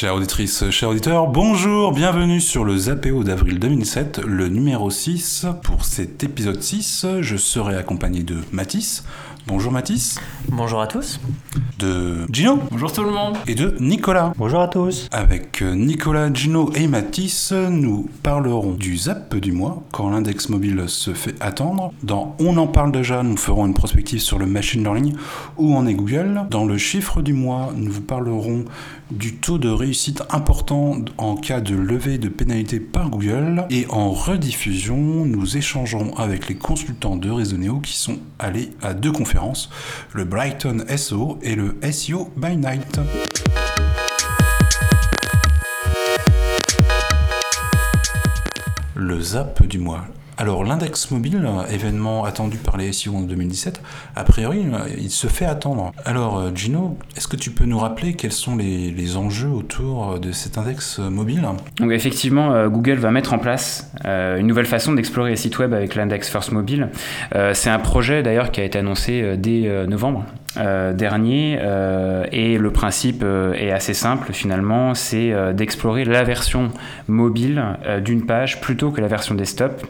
Chères auditrices, chers auditeurs, bonjour, bienvenue sur le Zapéo d'avril 2007, le numéro 6. Pour cet épisode 6, je serai accompagné de Mathis. Bonjour Mathis. Bonjour à tous. De Gino. Bonjour tout le monde. Et de Nicolas. Bonjour à tous. Avec Nicolas, Gino et Mathis, nous parlerons du Zap du mois quand l'index mobile se fait attendre. Dans On en parle déjà, nous ferons une prospective sur le machine learning où en est Google. Dans le chiffre du mois, nous vous parlerons du taux de réussite important en cas de levée de pénalité par Google. Et en rediffusion, nous échangerons avec les consultants de Resoneo qui sont allés à deux conférences, le Brighton SO et le SEO by Night. Le zap du mois. Alors l'index mobile, événement attendu par les SEO en 2017, a priori, il se fait attendre. Alors euh, Gino, est-ce que tu peux nous rappeler quels sont les, enjeux autour de cet index mobile? Donc effectivement, euh, Google va mettre en place euh, une nouvelle façon d'explorer les sites web avec l'index First Mobile. C'est un projet d'ailleurs qui a été annoncé dès novembre. Dernier et le principe est assez simple finalement c'est d'explorer la version mobile d'une page plutôt que la version desktop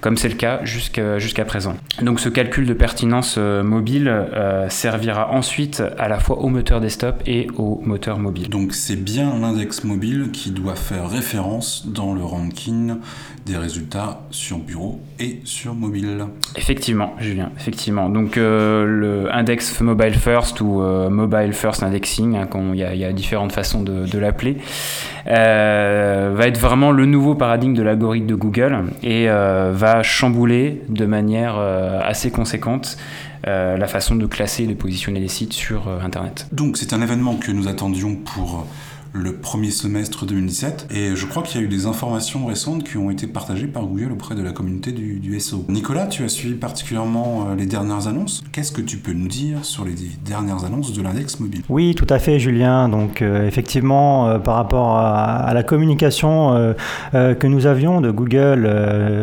comme c'est le cas jusqu'à présent. Donc ce calcul de pertinence euh, mobile euh, servira ensuite à la fois au moteur desktop et au moteur mobile. Donc c'est bien l'index mobile qui doit faire référence dans le ranking des résultats sur bureau et sur mobile. Effectivement, Julien, effectivement. Donc euh, le index mobile first ou mobile first indexing, hein, il y, a différentes façons de, de l'appeler, va être vraiment le nouveau paradigme de l'algorithme de Google et euh, va chambouler de manière euh, assez conséquente euh, la façon de classer et de positionner les sites sur Internet. Donc c'est un événement que nous attendions pour le premier semestre 2017. Et je crois qu'il y a eu des informations récentes qui ont été partagées par Google auprès de la communauté du, du SO. Nicolas, tu as suivi particulièrement euh, les dernières annonces. Qu'est-ce que tu peux nous dire sur les dernières annonces de l'index mobile? Oui, tout à fait, Julien. Donc, euh, effectivement, euh, par rapport à, la communication que nous avions de Google,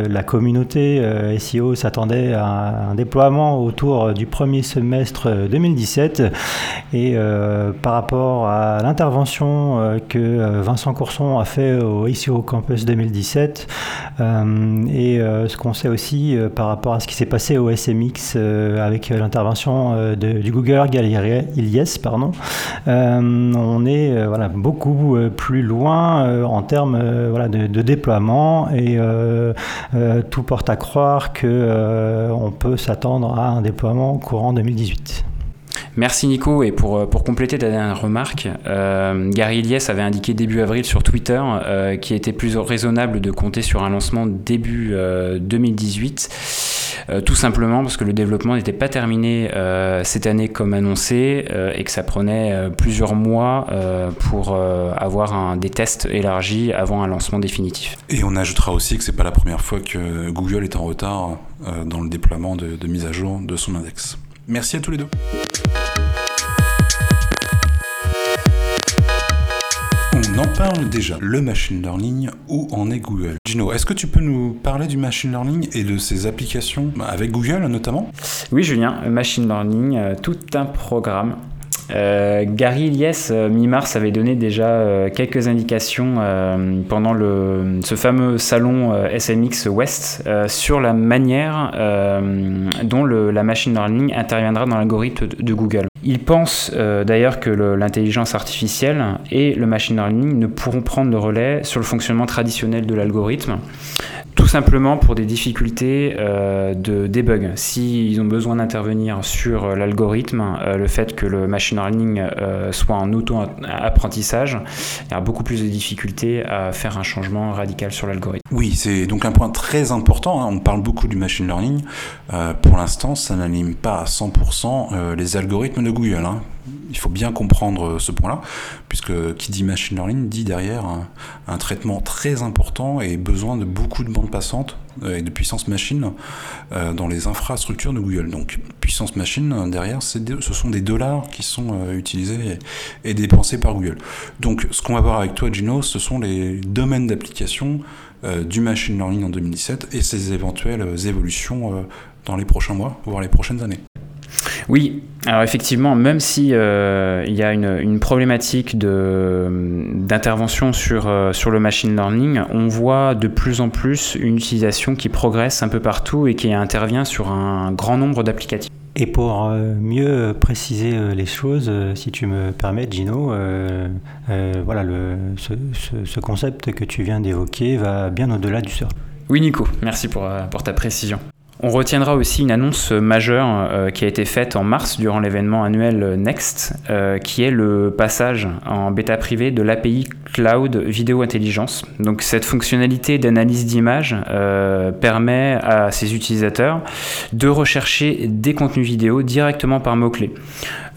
la communauté SEO s'attendait à un déploiement autour du premier semestre 2017. Et par rapport à l'intervention euh, que euh, Vincent Courson a fait au, ici au Campus 2017 euh, et ce qu'on sait aussi par rapport à ce qui s'est passé au SMX avec l'intervention du Google Ilyes, pardon, on est voilà, beaucoup plus loin en termes de, de, déploiement et tout porte à croire qu'on peut s'attendre à un déploiement courant 2018. Merci Nico. Et pour, euh, pour compléter ta dernière remarque, euh, Gary Elias avait indiqué début avril sur Twitter euh, qu'il était plus raisonnable de compter sur un lancement début 2018. tout simplement parce que le développement n'était pas terminé cette année comme annoncé et que ça prenait plusieurs mois pour avoir des tests élargis avant un lancement définitif. Et on ajoutera aussi que c'est pas la première fois que Google est en retard dans le déploiement de mise à jour de son index. Merci à tous les deux. On en parle déjà, le machine learning, où en est Google? Gino, est-ce que tu peux nous parler du machine learning et de ses applications, avec Google notamment? Oui Julien, machine learning, euh, tout un programme. Euh, Gary Elias, euh, mi-mars, avait donné déjà quelques indications pendant ce fameux salon SMX West sur la manière dont le, la machine learning interviendra dans l'algorithme de, Google. Il pense d'ailleurs que l'intelligence artificielle et le machine learning ne pourront prendre le relais sur le fonctionnement traditionnel de l'algorithme tout simplement pour des difficultés euh, de debug. S'ils ont besoin d'intervenir sur euh, l'algorithme, euh, le fait que le machine learning soit en auto-apprentissage, il y a beaucoup plus de difficultés à faire un changement radical sur l'algorithme. Oui, c'est donc un point très important. Hein. On parle beaucoup du machine learning. pour l'instant, ça n'anime pas à 100% les algorithmes de Google. Hein il faut bien comprendre ce point-là, puisque qui dit machine learning dit derrière un, traitement très important et besoin de beaucoup de bandes passantes euh, et de puissance machine euh, dans les infrastructures de Google. Donc puissance machine, derrière, ce sont des dollars qui sont euh, utilisés et, dépensés par Google. Donc ce qu'on va voir avec toi, Gino, ce sont les domaines d'application du machine learning en 2017 et ses éventuelles évolutions dans les prochains mois, voire les prochaines années. Oui, alors effectivement, même si euh, il y a une, problématique d'intervention sur, euh, sur le machine learning, on voit de plus en plus une utilisation qui progresse un peu partout et qui intervient sur un grand nombre d'applicatifs. Et pour euh, mieux préciser les choses, si tu me permets, Gino, voilà, le, ce, ce, concept que tu viens d'évoquer va bien au-delà du search. Oui, Nico, merci pour, pour ta précision. On retiendra aussi une annonce majeure euh, qui a été faite en mars durant l'événement annuel Next, euh, qui est le passage en bêta privé de l'API Cloud Vidéo Intelligence. Donc cette fonctionnalité d'analyse d'image euh, permet à ses utilisateurs de rechercher des contenus vidéo directement par mots-clés.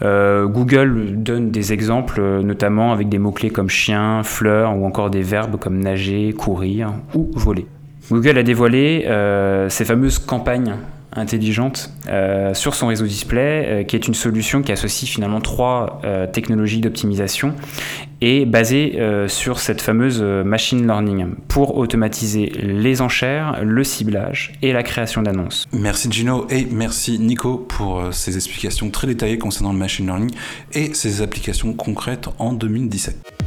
Google donne des exemples, notamment avec des mots-clés comme chien, fleur ou encore des verbes comme nager, courir ou voler. Google a dévoilé euh, ces fameuses campagnes intelligentes euh, sur son réseau display, euh, qui est une solution qui associe finalement trois technologies d'optimisation et basée sur cette fameuse machine learning pour automatiser les enchères, le ciblage et la création d'annonces. Merci Gino et merci Nico pour ces explications très détaillées concernant le machine learning et ses applications concrètes en 2017.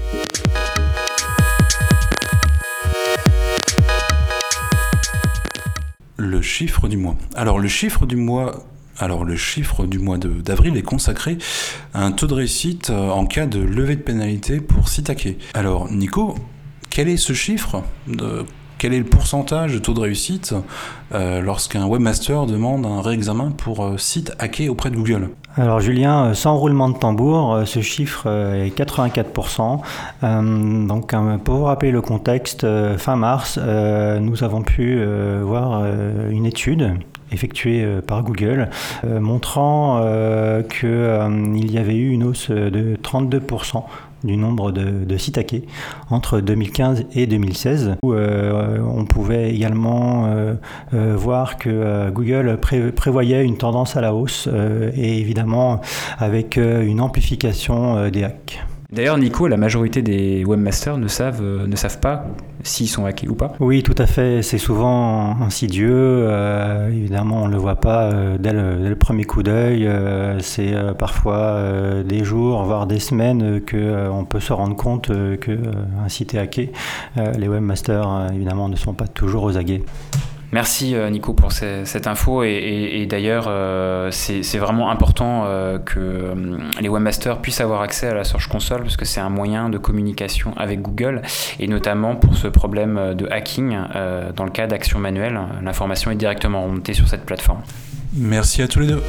Chiffre du mois. Alors le chiffre du mois alors le chiffre du mois d'avril est consacré à un taux de réussite euh, en cas de levée de pénalité pour site hacké. Alors Nico, quel est ce chiffre quel est le pourcentage de taux de réussite euh, lorsqu'un webmaster demande un réexamen pour euh, site hacké auprès de Google? Alors Julien, euh, sans roulement de tambour, ce chiffre est 84%. donc pour vous rappeler le contexte, fin mars, nous avons pu voir une étude effectuée par Google, montrant qu'il y avait eu une hausse de 32% du nombre de, sites hackés entre 2015 et 2016, où euh, on pouvait également euh, euh, voir que Google prévoyait une tendance à la hausse et évidemment avec une amplification des hacks. D'ailleurs, Nico, la majorité des webmasters ne savent, euh, ne savent pas s'ils sont hackés ou pas. Oui, tout à fait. C'est souvent insidieux. Euh, évidemment, on ne le voit pas euh, dès, le, premier coup d'œil. c'est parfois des jours, voire des semaines qu'on peut se rendre compte qu'un site est hacké. les webmasters, évidemment, ne sont pas toujours aux aguets. Merci euh, Nico pour cette info et, d'ailleurs euh, c'est vraiment important euh, que les webmasters puissent avoir accès à la Search Console parce que c'est un moyen de communication avec Google et notamment pour ce problème de hacking dans le cas d'action manuelle, l'information est directement remontée sur cette plateforme. Merci à tous les deux.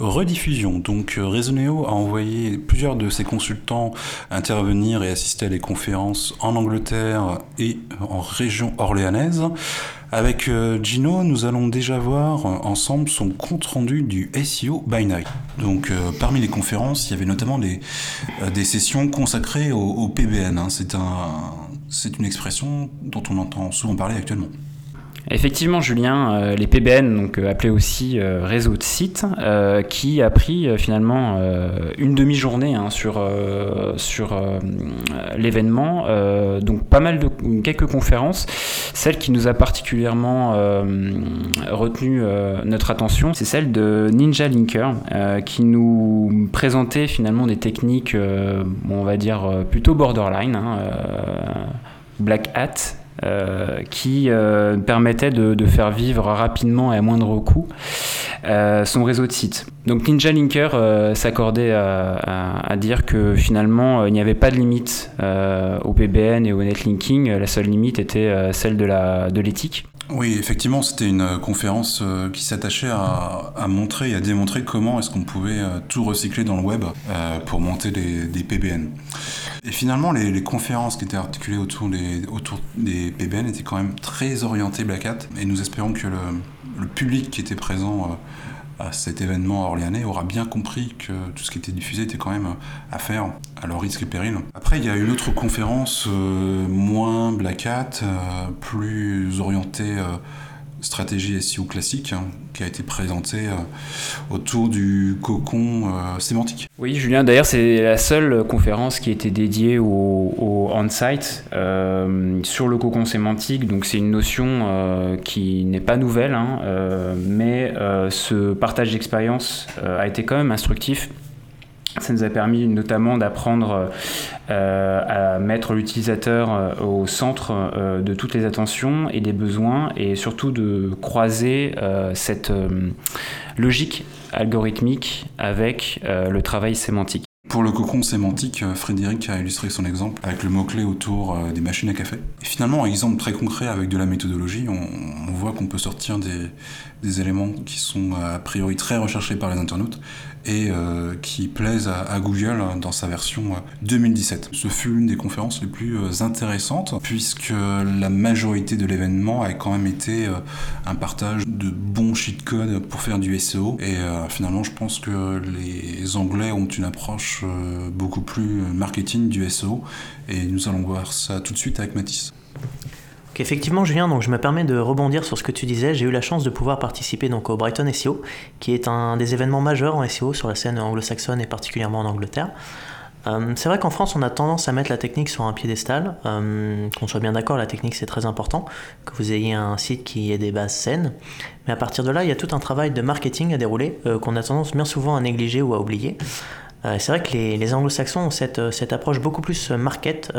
Rediffusion. Donc euh, Resoneo a envoyé plusieurs de ses consultants intervenir et assister à des conférences en Angleterre et en région orléanaise. Avec euh, Gino, nous allons déjà voir ensemble son compte rendu du SEO by night. Donc euh, parmi les conférences, il y avait notamment des, sessions consacrées au, PBN. Hein. C'est une expression dont on entend souvent parler actuellement. Effectivement, Julien, euh, les PBN, donc euh, appelés aussi euh, réseau de sites, qui a pris finalement une demi-journée hein, sur, sur l'événement, donc pas mal de quelques conférences. Celle qui nous a particulièrement retenu notre attention, c'est celle de Ninja Linker, qui nous présentait finalement des techniques, on va dire plutôt borderline, hein, black hat euh, qui euh, permettait de, faire vivre rapidement et à moindre coût euh, son réseau de sites. Donc Ninja Linker s'accordait à, dire que finalement il n'y avait pas de limite au PBN et au netlinking, la seule limite était celle de l'éthique. Oui, effectivement, c'était une conférence qui s'attachait à, montrer et à démontrer comment est-ce qu'on pouvait tout recycler dans le web pour monter des PBN. Et finalement, les, conférences qui étaient articulées autour des, PBN étaient quand même très orientées Black Hat. Et nous espérons que le, public qui était présent euh, à cet événement orléanais aura bien compris que tout ce qui était diffusé était quand même à faire à leur risque et péril. Après, il y a une autre conférence euh, moins Black Hat, euh, plus orientée stratégie SEO classique hein, qui a été présentée autour du cocon sémantique. Oui, Julien, d'ailleurs, c'est la seule conférence qui était dédiée au, on-site sur le cocon sémantique. Donc, c'est une notion qui n'est pas nouvelle, hein, mais ce partage d'expérience a été quand même instructif ça nous a permis notamment d'apprendre euh, à mettre l'utilisateur euh, au centre euh, de toutes les attentions et des besoins et surtout de croiser cette logique algorithmique avec le travail sémantique. Pour le cocon sémantique, Frédéric a illustré son exemple avec le mot-clé autour des machines à café. Et finalement, un exemple très concret avec de la méthodologie, on, voit qu'on peut sortir des, éléments qui sont a priori très recherchés par les internautes et euh, qui plaisent à, Google dans sa version 2017. Euh, Ce fut l'une des conférences les plus euh, intéressantes puisque la majorité de l'événement a quand même été un partage de bons cheat codes pour faire du SEO et finalement je pense que les Anglais ont une approche beaucoup plus marketing du SEO et nous allons voir ça tout de suite avec Mathis. Effectivement, Julien, donc je me permets de rebondir sur ce que tu disais. J'ai eu la chance de pouvoir participer donc au Brighton SEO, qui est un des événements majeurs en SEO sur la scène anglo-saxonne et particulièrement en Angleterre. Euh, c'est vrai qu'en France, on a tendance à mettre la technique sur un piédestal. Euh, qu'on soit bien d'accord, la technique c'est très important, que vous ayez un site qui ait des bases saines. Mais à partir de là, il y a tout un travail de marketing à dérouler euh, qu'on a tendance bien souvent à négliger ou à oublier. Euh, c'est vrai que les, anglo-saxons ont cette, euh, cette, approche beaucoup plus euh, market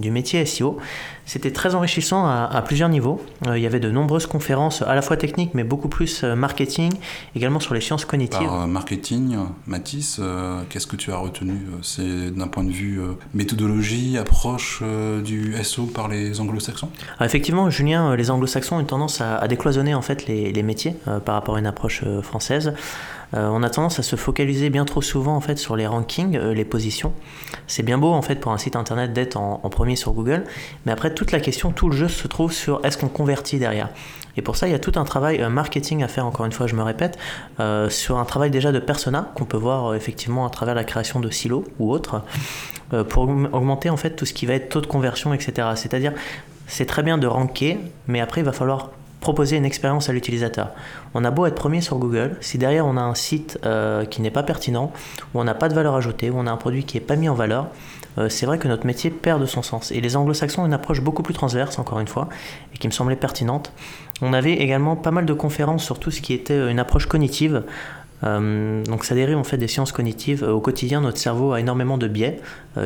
du métier SEO. C'était très enrichissant à, plusieurs niveaux. il y avait de nombreuses conférences, à la fois techniques, mais beaucoup plus marketing, également sur les sciences cognitives. Par marketing, Mathis, qu'est-ce que tu as retenu C'est d'un point de vue méthodologie, approche du SEO par les anglo-saxons? Effectivement, Julien, les anglo-saxons ont une tendance à, décloisonner en fait les, les métiers par rapport à une approche française. Euh, on a tendance à se focaliser bien trop souvent en fait sur les rankings, euh, les positions. C'est bien beau en fait pour un site internet d'être en, premier sur Google, mais après toute la question, tout le jeu se trouve sur est-ce qu'on convertit derrière. Et pour ça, il y a tout un travail euh, marketing à faire, encore une fois, je me répète, sur un travail déjà de persona qu'on peut voir effectivement à travers la création de silos ou autres, pour augmenter en fait tout ce qui va être taux de conversion, etc. C'est-à-dire, c'est très bien de ranker, mais après, il va falloir proposer une expérience à l'utilisateur. On a beau être premier sur Google, si derrière on a un site euh, qui n'est pas pertinent, où on n'a pas de valeur ajoutée, où on a un produit qui n'est pas mis en valeur, euh, c'est vrai que notre métier perd de son sens. Et les anglo-saxons ont une approche beaucoup plus transverse, encore une fois, et qui me semblait pertinente. On avait également pas mal de conférences sur tout ce qui était euh, une approche cognitive. donc ça dérive en fait des sciences cognitives. au quotidien, notre cerveau a énormément de biais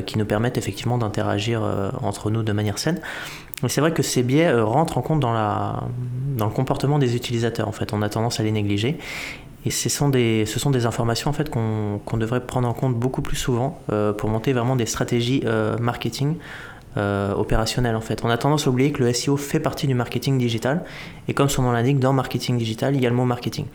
qui nous permettent effectivement d'interagir entre nous de manière saine. Mais c'est vrai que ces biais euh, rentrent en compte dans, le comportement des utilisateurs. En fait, on a tendance à les négliger. Et ce sont des, informations qu'on devrait prendre en compte beaucoup plus souvent euh, pour monter vraiment des stratégies euh, marketing opérationnelles. En fait. On a tendance à oublier que le SEO fait partie du marketing digital. Et comme son nom l'indique, dans marketing digital, il y a le mot marketing.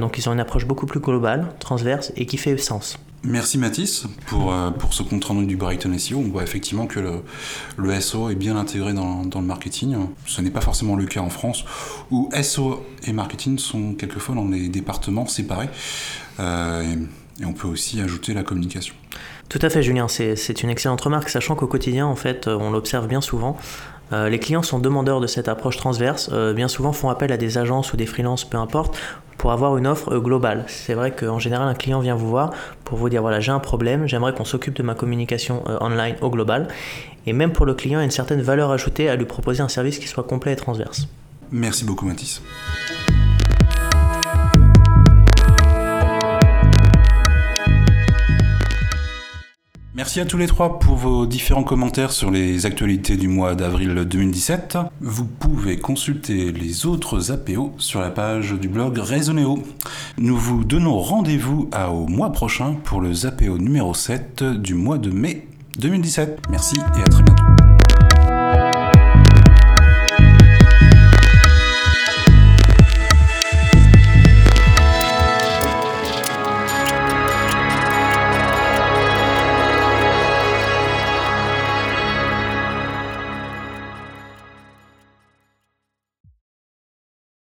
donc ils ont une approche beaucoup plus globale, transverse et qui fait sens. Merci Mathis pour, euh, pour ce compte rendu du Brighton SEO. On voit effectivement que le, SEO est bien intégré dans, dans le marketing. Ce n'est pas forcément le cas en France, où SEO et marketing sont quelquefois dans des départements séparés. Euh, et, on peut aussi ajouter la communication. Tout à fait, Julien. C'est une excellente remarque, sachant qu'au quotidien, en fait, on l'observe bien souvent. Euh, les clients sont demandeurs de cette approche transverse, bien souvent font appel à des agences ou des freelances, peu importe, pour avoir une offre euh, globale. C'est vrai qu'en général, un client vient vous voir pour vous dire voilà, j'ai un problème, j'aimerais qu'on s'occupe de ma communication euh, online au global. Et même pour le client, il y a une certaine valeur ajoutée à lui proposer un service qui soit complet et transverse. Merci beaucoup, Mathis. Merci à tous les trois pour vos différents commentaires sur les actualités du mois d'avril 2017. Vous pouvez consulter les autres APO sur la page du blog Raisonnéo. Nous vous donnons rendez-vous au mois prochain pour le ZAPO numéro 7 du mois de mai 2017. Merci et à très bientôt.